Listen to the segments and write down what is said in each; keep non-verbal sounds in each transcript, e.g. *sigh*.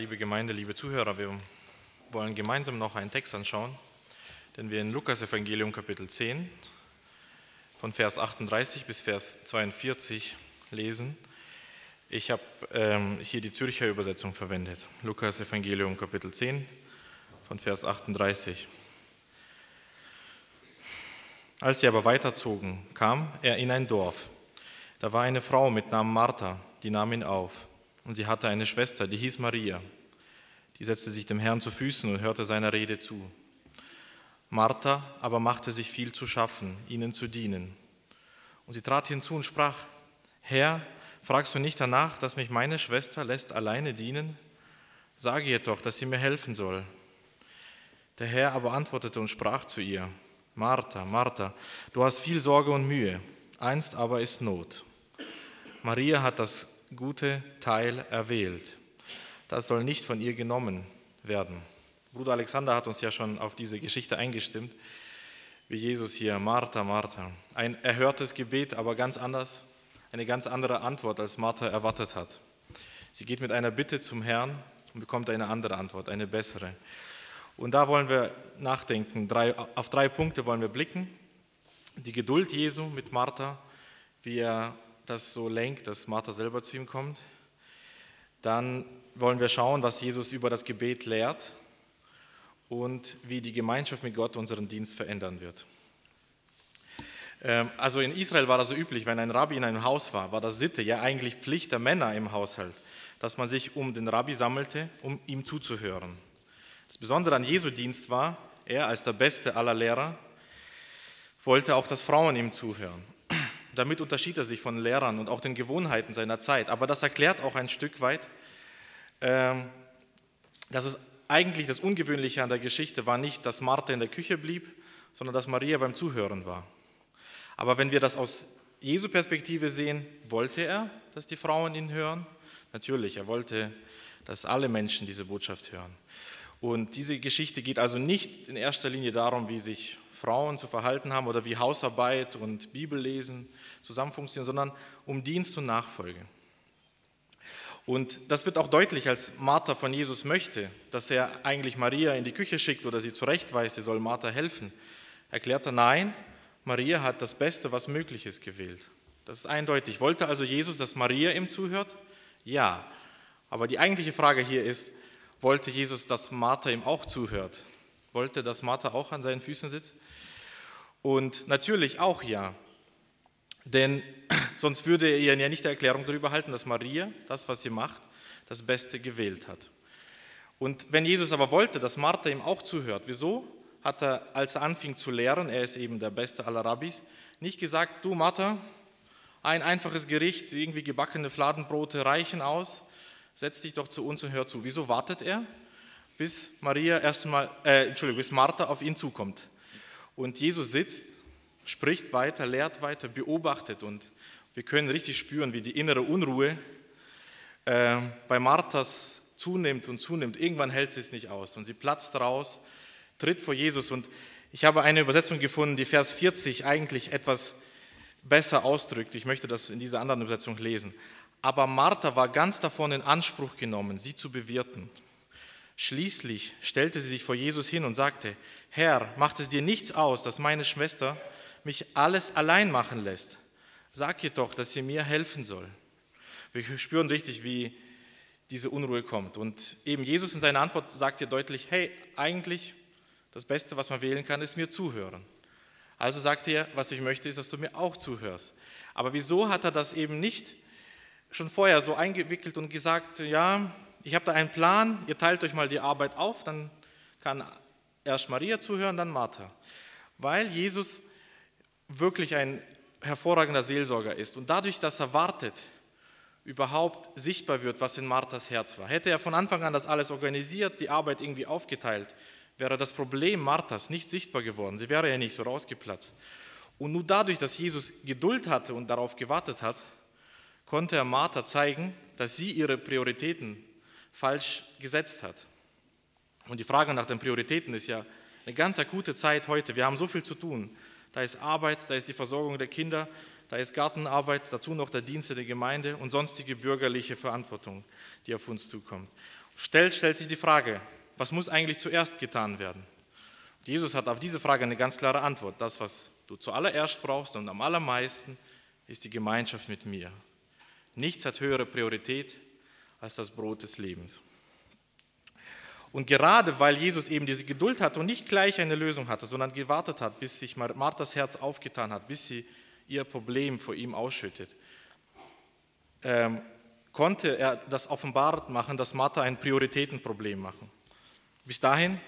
Liebe Gemeinde, liebe Zuhörer, wir wollen gemeinsam noch einen Text anschauen, den wir in Lukas Evangelium Kapitel 10 von Vers 38 bis Vers 42 lesen. Ich habe ähm, hier die Zürcher Übersetzung verwendet. Lukas Evangelium Kapitel 10 von Vers 38. Als sie aber weiterzogen, kam er in ein Dorf. Da war eine Frau mit Namen Martha, die nahm ihn auf. Und sie hatte eine Schwester, die hieß Maria. Die setzte sich dem Herrn zu Füßen und hörte seiner Rede zu. Martha aber machte sich viel zu schaffen, ihnen zu dienen. Und sie trat hinzu und sprach, Herr, fragst du nicht danach, dass mich meine Schwester lässt alleine dienen? Sage ihr doch, dass sie mir helfen soll. Der Herr aber antwortete und sprach zu ihr, Martha, Martha, du hast viel Sorge und Mühe, einst aber ist Not. Maria hat das gute Teil erwählt. Das soll nicht von ihr genommen werden. Bruder Alexander hat uns ja schon auf diese Geschichte eingestimmt, wie Jesus hier, Martha, Martha. Ein erhörtes Gebet, aber ganz anders, eine ganz andere Antwort, als Martha erwartet hat. Sie geht mit einer Bitte zum Herrn und bekommt eine andere Antwort, eine bessere. Und da wollen wir nachdenken, drei, auf drei Punkte wollen wir blicken. Die Geduld Jesu mit Martha, wie er das so lenkt, dass Martha selber zu ihm kommt. Dann wollen wir schauen, was Jesus über das Gebet lehrt und wie die Gemeinschaft mit Gott unseren Dienst verändern wird. Ähm, also in Israel war das so üblich, wenn ein Rabbi in einem Haus war, war das Sitte, ja eigentlich Pflicht der Männer im Haushalt, dass man sich um den Rabbi sammelte, um ihm zuzuhören. Das Besondere an Jesu Dienst war, er als der beste aller Lehrer wollte auch, dass Frauen ihm zuhören. Damit unterschied er sich von Lehrern und auch den Gewohnheiten seiner Zeit. Aber das erklärt auch ein Stück weit, ähm, dass es eigentlich das Ungewöhnliche an der Geschichte war nicht, dass Martha in der Küche blieb, sondern dass Maria beim Zuhören war. Aber wenn wir das aus Jesu Perspektive sehen, wollte er, dass die Frauen ihn hören? Natürlich, er wollte, dass alle Menschen diese Botschaft hören. Und diese Geschichte geht also nicht in erster Linie darum, wie sich Frauen zu verhalten haben oder wie Hausarbeit und Bibellesen zusammen funktionieren, sondern um Dienst und Nachfolge. Und das wird auch deutlich, als Martha von Jesus möchte, dass er eigentlich Maria in die Küche schickt oder sie zurechtweist, sie soll Martha helfen. Erklärt er, nein, Maria hat das Beste, was möglich ist, gewählt. Das ist eindeutig. Wollte also Jesus, dass Maria ihm zuhört? Ja. Aber die eigentliche Frage hier ist, wollte Jesus, dass Martha ihm auch zuhört? Wollte, dass Martha auch an seinen Füßen sitzt? Und natürlich auch ja. Denn *clears throat* sonst würde er ja nicht die Erklärung darüber halten, dass Maria das, was sie macht, das Beste gewählt hat. Und wenn Jesus aber wollte, dass Martha ihm auch zuhört, wieso hat er, als er anfing zu lehren, er ist eben der beste aller Rabbis, nicht gesagt, du Martha, ein einfaches Gericht, irgendwie gebackene Fladenbrote reichen aus, setz dich doch zu uns und hör zu. Wieso wartet er, bis Maria erstmal, äh, Entschuldigung, bis Martha auf ihn zukommt? Und Jesus sitzt spricht weiter, lehrt weiter, beobachtet und wir können richtig spüren, wie die innere Unruhe äh, bei Marthas zunimmt und zunimmt. Irgendwann hält sie es nicht aus und sie platzt raus, tritt vor Jesus und ich habe eine Übersetzung gefunden, die Vers 40 eigentlich etwas besser ausdrückt. Ich möchte das in dieser anderen Übersetzung lesen. Aber Martha war ganz davon in Anspruch genommen, sie zu bewirten. Schließlich stellte sie sich vor Jesus hin und sagte, Herr, macht es dir nichts aus, dass meine Schwester mich alles allein machen lässt. Sag ihr doch, dass sie mir helfen soll. Wir spüren richtig, wie diese Unruhe kommt. Und eben Jesus in seiner Antwort sagt ihr deutlich, hey, eigentlich das Beste, was man wählen kann, ist mir zuhören. Also sagt er, was ich möchte, ist, dass du mir auch zuhörst. Aber wieso hat er das eben nicht schon vorher so eingewickelt und gesagt, ja, ich habe da einen Plan, ihr teilt euch mal die Arbeit auf, dann kann erst Maria zuhören, dann Martha. Weil Jesus wirklich ein hervorragender Seelsorger ist und dadurch, dass er wartet, überhaupt sichtbar wird, was in Marthas Herz war. Hätte er von Anfang an das alles organisiert, die Arbeit irgendwie aufgeteilt, wäre das Problem Marthas nicht sichtbar geworden. Sie wäre ja nicht so rausgeplatzt. Und nur dadurch, dass Jesus Geduld hatte und darauf gewartet hat, konnte er Martha zeigen, dass sie ihre Prioritäten falsch gesetzt hat. Und die Frage nach den Prioritäten ist ja eine ganz akute Zeit heute. Wir haben so viel zu tun da ist Arbeit, da ist die Versorgung der Kinder, da ist Gartenarbeit, dazu noch der Dienst der Gemeinde und sonstige bürgerliche Verantwortung, die auf uns zukommt. stellt, stellt sich die Frage, was muss eigentlich zuerst getan werden? Jesus hat auf diese Frage eine ganz klare Antwort. Das, was du zuallererst brauchst und am allermeisten, ist die Gemeinschaft mit mir. Nichts hat höhere Priorität als das Brot des Lebens. Und gerade weil Jesus eben diese Geduld hatte und nicht gleich eine Lösung hatte, sondern gewartet hat, bis sich Marthas Herz aufgetan hat, bis sie ihr Problem vor ihm ausschüttet, ähm, konnte er das offenbart machen, dass Martha ein Prioritätenproblem machen. Bis dahin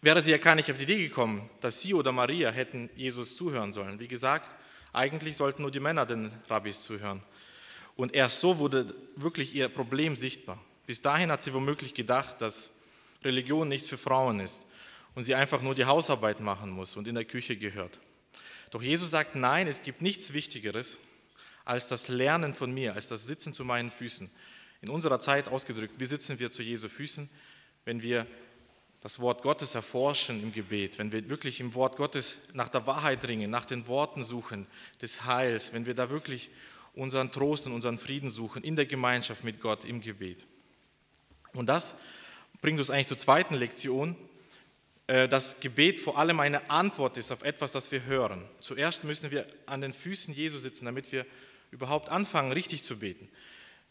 wäre sie ja gar nicht auf die Idee gekommen, dass sie oder Maria hätten Jesus zuhören sollen. Wie gesagt, eigentlich sollten nur die Männer den Rabbis zuhören. Und erst so wurde wirklich ihr Problem sichtbar. Bis dahin hat sie womöglich gedacht, dass Religion nichts für Frauen ist und sie einfach nur die Hausarbeit machen muss und in der Küche gehört. Doch Jesus sagt, nein, es gibt nichts Wichtigeres als das Lernen von mir, als das Sitzen zu meinen Füßen. In unserer Zeit ausgedrückt, wie sitzen wir zu Jesu Füßen, wenn wir das Wort Gottes erforschen im Gebet, wenn wir wirklich im Wort Gottes nach der Wahrheit ringen, nach den Worten suchen des Heils, wenn wir da wirklich unseren Trost und unseren Frieden suchen in der Gemeinschaft mit Gott im Gebet. Und das bringt uns eigentlich zur zweiten Lektion, äh, dass Gebet vor allem eine Antwort ist auf etwas, das wir hören. Zuerst müssen wir an den Füßen Jesu sitzen, damit wir überhaupt anfangen, richtig zu beten.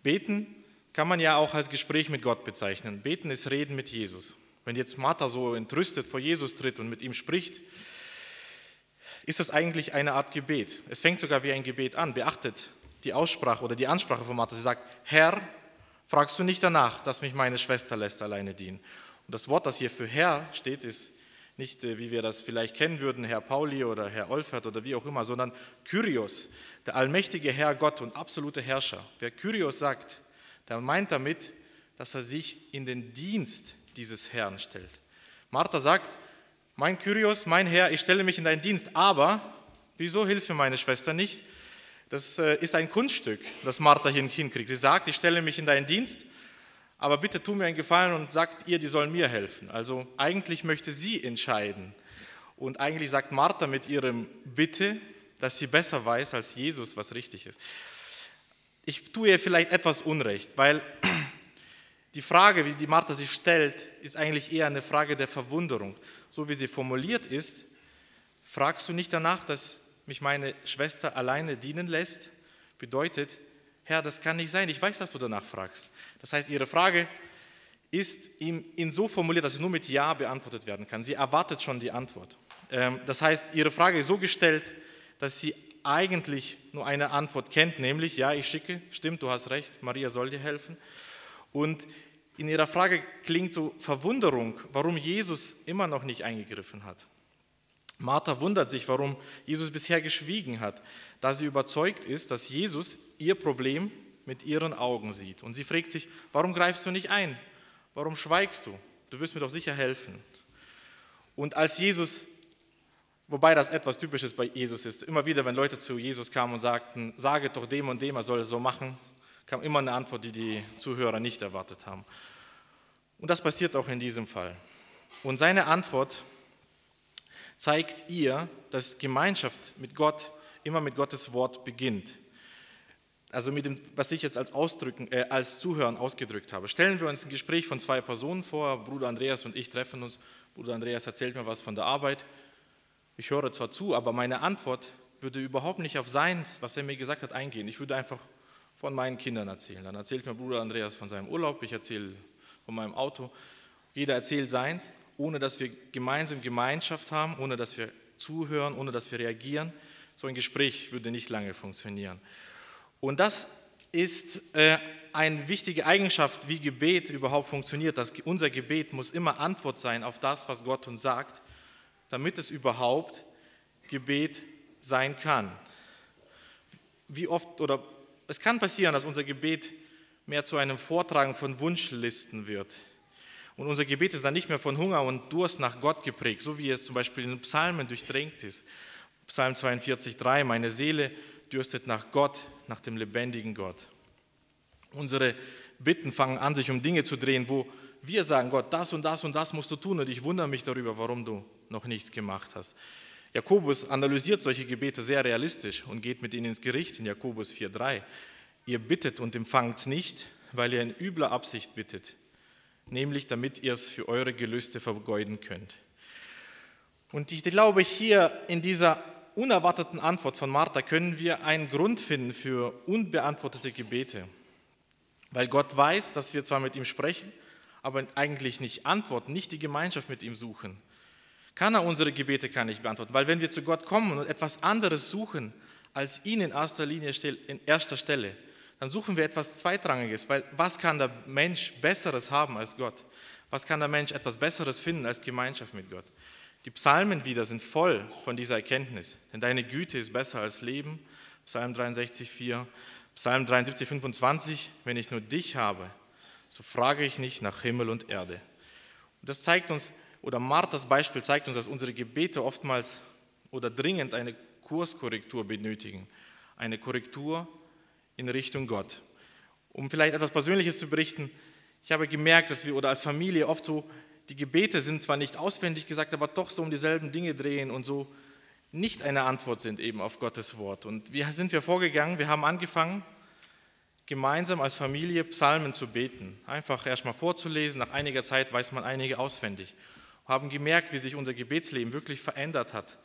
Beten kann man ja auch als Gespräch mit Gott bezeichnen. Beten ist Reden mit Jesus. Wenn jetzt Martha so entrüstet vor Jesus tritt und mit ihm spricht, ist das eigentlich eine Art Gebet. Es fängt sogar wie ein Gebet an. Beachtet die Aussprache oder die Ansprache von Martha. Sie sagt, Herr, fragst du nicht danach, dass mich meine Schwester lässt alleine dienen. Und das Wort, das hier für Herr steht, ist nicht, äh, wie wir das vielleicht kennen würden, Herr Pauli oder Herr Olfert oder wie auch immer, sondern Kyrios, der allmächtige Herr Gott und absolute Herrscher. Wer Kyrios sagt, der meint damit, dass er sich in den Dienst dieses Herrn stellt. Martha sagt, mein Kyrios, mein Herr, ich stelle mich in deinen Dienst, aber wieso hilft meine Schwester nicht? Das äh, ist ein Kunststück, das Martha hier hinkriegt. Sie sagt, ich stelle mich in deinen Dienst, aber bitte tu mir einen Gefallen und sagt ihr, die sollen mir helfen. Also eigentlich möchte sie entscheiden. Und eigentlich sagt Martha mit ihrem Bitte, dass sie besser weiß als Jesus, was richtig ist. Ich tue ihr vielleicht etwas Unrecht, weil *clears throat* die Frage, wie die Martha sich stellt, ist eigentlich eher eine Frage der Verwunderung. So wie sie formuliert ist, fragst du nicht danach, dass mich meine Schwester alleine dienen lässt? Bedeutet, Herr, das kann nicht sein. Ich weiß, dass du danach fragst. Das heißt, ihre Frage ist in so formuliert, dass sie nur mit Ja beantwortet werden kann. Sie erwartet schon die Antwort. Ähm, das heißt, ihre Frage ist so gestellt, dass sie eigentlich nur eine Antwort kennt, nämlich Ja, ich schicke, stimmt, du hast recht, Maria soll dir helfen. Und in ihrer Frage klingt so Verwunderung, warum Jesus immer noch nicht eingegriffen hat. Martha wundert sich, warum Jesus bisher geschwiegen hat, da sie überzeugt ist, dass Jesus ihr Problem mit ihren Augen sieht. Und sie fragt sich, warum greifst du nicht ein? Warum schweigst du? Du wirst mir doch sicher helfen. Und als Jesus, wobei das etwas Typisches bei Jesus ist, immer wieder, wenn Leute zu Jesus kamen und sagten, sage doch dem und dem, er soll es so machen, kam immer eine Antwort, die die Zuhörer nicht erwartet haben. Und das passiert auch in diesem Fall. Und seine Antwort zeigt ihr, dass Gemeinschaft mit Gott immer mit Gottes Wort beginnt. Also mit dem, was ich jetzt als, Ausdrücken, äh, als Zuhören ausgedrückt habe. Stellen wir uns ein Gespräch von zwei Personen vor. Bruder Andreas und ich treffen uns. Bruder Andreas erzählt mir was von der Arbeit. Ich höre zwar zu, aber meine Antwort würde überhaupt nicht auf seins, was er mir gesagt hat, eingehen. Ich würde einfach von meinen Kindern erzählen. Dann erzählt mir Bruder Andreas von seinem Urlaub, ich erzähle von meinem Auto. Jeder erzählt seins, ohne dass wir gemeinsam Gemeinschaft haben, ohne dass wir zuhören, ohne dass wir reagieren. So ein Gespräch würde nicht lange funktionieren. Und das ist äh, eine wichtige Eigenschaft, wie Gebet überhaupt funktioniert. Dass unser Gebet muss immer Antwort sein auf das, was Gott uns sagt, damit es überhaupt Gebet sein kann. Wie oft oder es kann passieren, dass unser Gebet mehr zu einem Vortragen von Wunschlisten wird. Und unser Gebet ist dann nicht mehr von Hunger und Durst nach Gott geprägt, so wie es zum Beispiel in den Psalmen durchdrängt ist. Psalm 42, 3, meine Seele dürstet nach Gott, nach dem lebendigen Gott. Unsere Bitten fangen an, sich um Dinge zu drehen, wo wir sagen, Gott, das und das und das musst du tun und ich wundere mich darüber, warum du noch nichts gemacht hast. Jakobus analysiert solche Gebete sehr realistisch und geht mit ihnen ins Gericht in Jakobus 4.3. Ihr bittet und empfangt nicht, weil ihr in übler Absicht bittet, nämlich damit ihr es für eure Gelüste vergeuden könnt. Und ich glaube, hier in dieser unerwarteten Antwort von Martha können wir einen Grund finden für unbeantwortete Gebete. Weil Gott weiß, dass wir zwar mit ihm sprechen, aber eigentlich nicht antworten, nicht die Gemeinschaft mit ihm suchen. Kann er unsere Gebete gar nicht beantworten. Weil wenn wir zu Gott kommen und etwas anderes suchen, als ihn in erster Linie in erster Stelle, dann suchen wir etwas Zweitrangiges, weil was kann der Mensch Besseres haben als Gott? Was kann der Mensch etwas Besseres finden als Gemeinschaft mit Gott? Die Psalmen wieder sind voll von dieser Erkenntnis, denn deine Güte ist besser als Leben, Psalm 63, 4, Psalm 73, 25, wenn ich nur dich habe, so frage ich nicht nach Himmel und Erde. Und das zeigt uns, oder Marthas Beispiel zeigt uns, dass unsere Gebete oftmals oder dringend eine Kurskorrektur benötigen, eine Korrektur in Richtung Gott. Um vielleicht etwas Persönliches zu berichten, ich habe gemerkt, dass wir oder als Familie oft so, die Gebete sind zwar nicht auswendig gesagt, aber doch so um dieselben Dinge drehen und so nicht eine Antwort sind eben auf Gottes Wort. Und wie sind wir vorgegangen? Wir haben angefangen, gemeinsam als Familie Psalmen zu beten. Einfach erstmal vorzulesen, nach einiger Zeit weiß man einige auswendig. Haben gemerkt, wie sich unser Gebetsleben wirklich verändert hat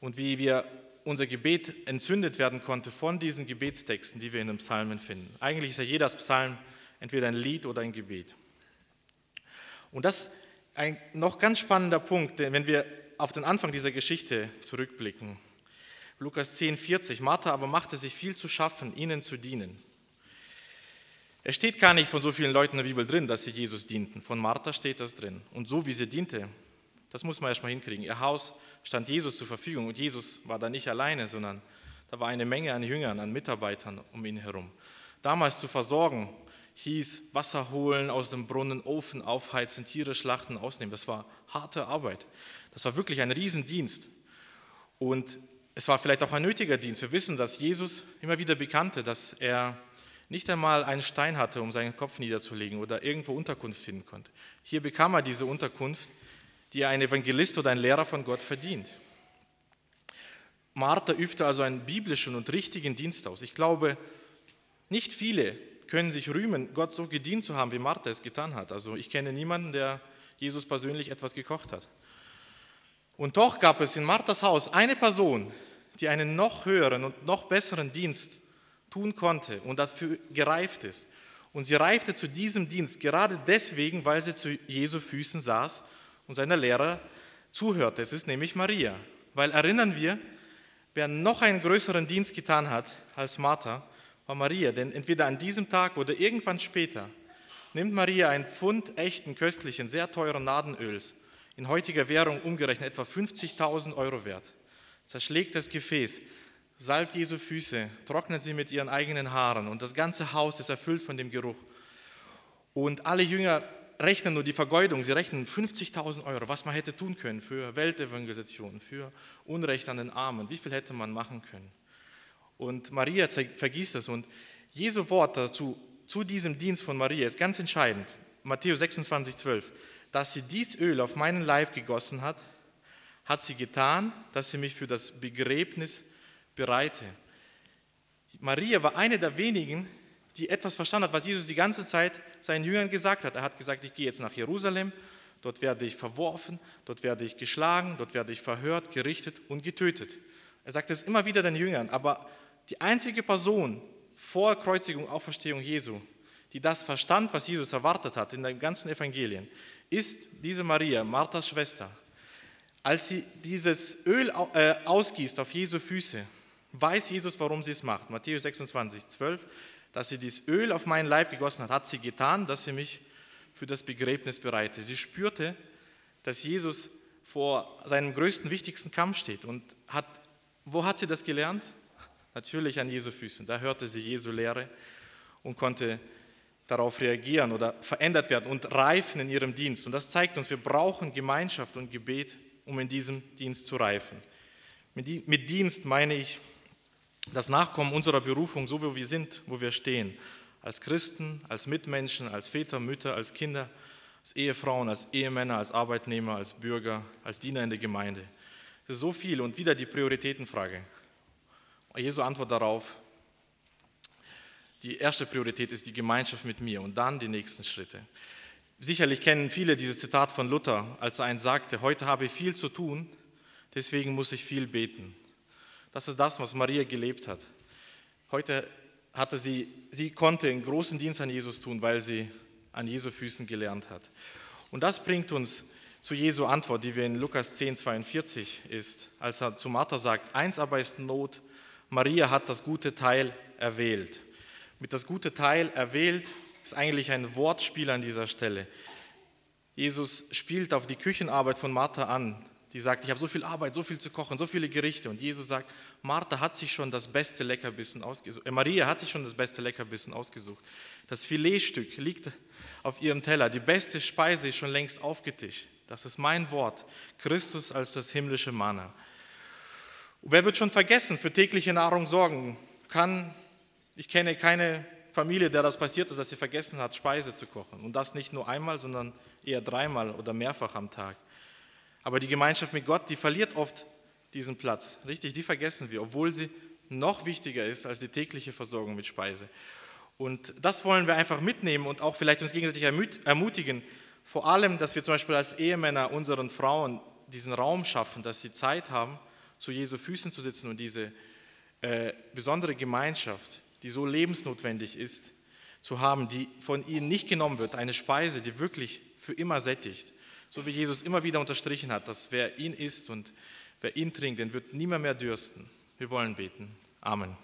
und wie wir unser Gebet entzündet werden konnte von diesen Gebetstexten, die wir in den Psalmen finden. Eigentlich ist ja jeder Psalm entweder ein Lied oder ein Gebet. Und das ein noch ganz spannender Punkt, wenn wir auf den Anfang dieser Geschichte zurückblicken. Lukas 10, 40. Martha aber machte sich viel zu schaffen, ihnen zu dienen. Es steht gar nicht von so vielen Leuten in der Bibel drin, dass sie Jesus dienten. Von Martha steht das drin. Und so wie sie diente, das muss man erstmal hinkriegen. Ihr Haus stand Jesus zur Verfügung und Jesus war da nicht alleine, sondern da war eine Menge an Jüngern, an Mitarbeitern um ihn herum. Damals zu versorgen hieß Wasser holen aus dem Brunnen, Ofen aufheizen, Tiere schlachten, ausnehmen. Das war harte Arbeit. Das war wirklich ein Riesendienst. Und es war vielleicht auch ein nötiger Dienst. Wir wissen, dass Jesus immer wieder bekannte, dass er nicht einmal einen Stein hatte, um seinen Kopf niederzulegen oder irgendwo Unterkunft finden konnte. Hier bekam er diese Unterkunft die ein Evangelist oder ein Lehrer von Gott verdient. Martha übte also einen biblischen und richtigen Dienst aus. Ich glaube, nicht viele können sich rühmen, Gott so gedient zu haben, wie Martha es getan hat. Also ich kenne niemanden, der Jesus persönlich etwas gekocht hat. Und doch gab es in Marthas Haus eine Person, die einen noch höheren und noch besseren Dienst tun konnte und dafür gereift ist. Und sie reifte zu diesem Dienst gerade deswegen, weil sie zu Jesu Füßen saß und seiner Lehrer zuhört. Es ist nämlich Maria. Weil erinnern wir, wer noch einen größeren Dienst getan hat als Martha, war Maria. Denn entweder an diesem Tag oder irgendwann später nimmt Maria ein Pfund echten, köstlichen, sehr teuren Nadenöls, in heutiger Währung umgerechnet etwa 50.000 Euro wert, zerschlägt das Gefäß, salbt Jesu Füße, trocknet sie mit ihren eigenen Haaren und das ganze Haus ist erfüllt von dem Geruch. Und alle Jünger rechnen nur die Vergeudung, sie rechnen 50.000 Euro, was man hätte tun können für Weltevangelisation, für Unrecht an den Armen, wie viel hätte man machen können. Und Maria vergießt das und Jesu Wort dazu, zu diesem Dienst von Maria ist ganz entscheidend. Matthäus 26, 12. Dass sie dies Öl auf meinen Leib gegossen hat, hat sie getan, dass sie mich für das Begräbnis bereite. Maria war eine der wenigen, die etwas verstanden hat, was Jesus die ganze Zeit seinen Jüngern gesagt hat. Er hat gesagt, ich gehe jetzt nach Jerusalem, dort werde ich verworfen, dort werde ich geschlagen, dort werde ich verhört, gerichtet und getötet. Er sagt es immer wieder den Jüngern, aber die einzige Person vor Kreuzigung, Auferstehung Jesu, die das verstand, was Jesus erwartet hat in den ganzen Evangelien, ist diese Maria, Marthas Schwester. Als sie dieses Öl äh, ausgießt auf Jesu Füße, weiß Jesus, warum sie es macht. Matthäus 26, 12 dass sie dieses Öl auf meinen Leib gegossen hat, hat sie getan, dass sie mich für das Begräbnis bereite. Sie spürte, dass Jesus vor seinem größten, wichtigsten Kampf steht. Und hat, wo hat sie das gelernt? Natürlich an Jesu Füßen. Da hörte sie Jesu Lehre und konnte darauf reagieren oder verändert werden und reifen in ihrem Dienst. Und das zeigt uns, wir brauchen Gemeinschaft und Gebet, um in diesem Dienst zu reifen. Mit Dienst meine ich das Nachkommen unserer Berufung, so wie wir sind, wo wir stehen, als Christen, als Mitmenschen, als Väter, Mütter, als Kinder, als Ehefrauen, als Ehemänner, als Arbeitnehmer, als Bürger, als Diener in der Gemeinde. Es ist so viel und wieder die Prioritätenfrage. Jesu Antwort darauf, die erste Priorität ist die Gemeinschaft mit mir und dann die nächsten Schritte. Sicherlich kennen viele dieses Zitat von Luther, als er eins sagte, heute habe ich viel zu tun, deswegen muss ich viel beten. Das ist das, was Maria gelebt hat. Heute hatte sie, sie konnte einen großen Dienst an Jesus tun, weil sie an Jesu Füßen gelernt hat. Und das bringt uns zu Jesu Antwort, die wir in Lukas 10, 42 ist, als er zu Martha sagt, eins aber ist Not, Maria hat das gute Teil erwählt. Mit das gute Teil erwählt ist eigentlich ein Wortspiel an dieser Stelle. Jesus spielt auf die Küchenarbeit von Martha an, die sagt, ich habe so viel Arbeit, so viel zu kochen, so viele Gerichte. Und Jesus sagt, Martha hat sich schon das beste Leckerbissen ausgesucht. Äh, Maria hat sich schon das beste Leckerbissen ausgesucht. Das Filetstück liegt auf ihrem Teller. Die beste Speise ist schon längst aufgetischt. Das ist mein Wort. Christus als das himmlische Manna. wer wird schon vergessen, für tägliche Nahrung sorgen? Kann, ich kenne keine Familie, der das passiert ist, dass sie vergessen hat, Speise zu kochen. Und das nicht nur einmal, sondern eher dreimal oder mehrfach am Tag. Aber die Gemeinschaft mit Gott, die verliert oft diesen Platz. Richtig, die vergessen wir, obwohl sie noch wichtiger ist als die tägliche Versorgung mit Speise. Und das wollen wir einfach mitnehmen und auch vielleicht uns gegenseitig ermutigen, vor allem, dass wir zum Beispiel als Ehemänner unseren Frauen diesen Raum schaffen, dass sie Zeit haben, zu Jesu Füßen zu sitzen und diese äh, besondere Gemeinschaft, die so lebensnotwendig ist, zu haben, die von ihnen nicht genommen wird, eine Speise, die wirklich für immer sättigt. So wie Jesus immer wieder unterstrichen hat, dass wer ihn isst und wer ihn trinkt, den wird niemand mehr dürsten. Wir wollen beten. Amen.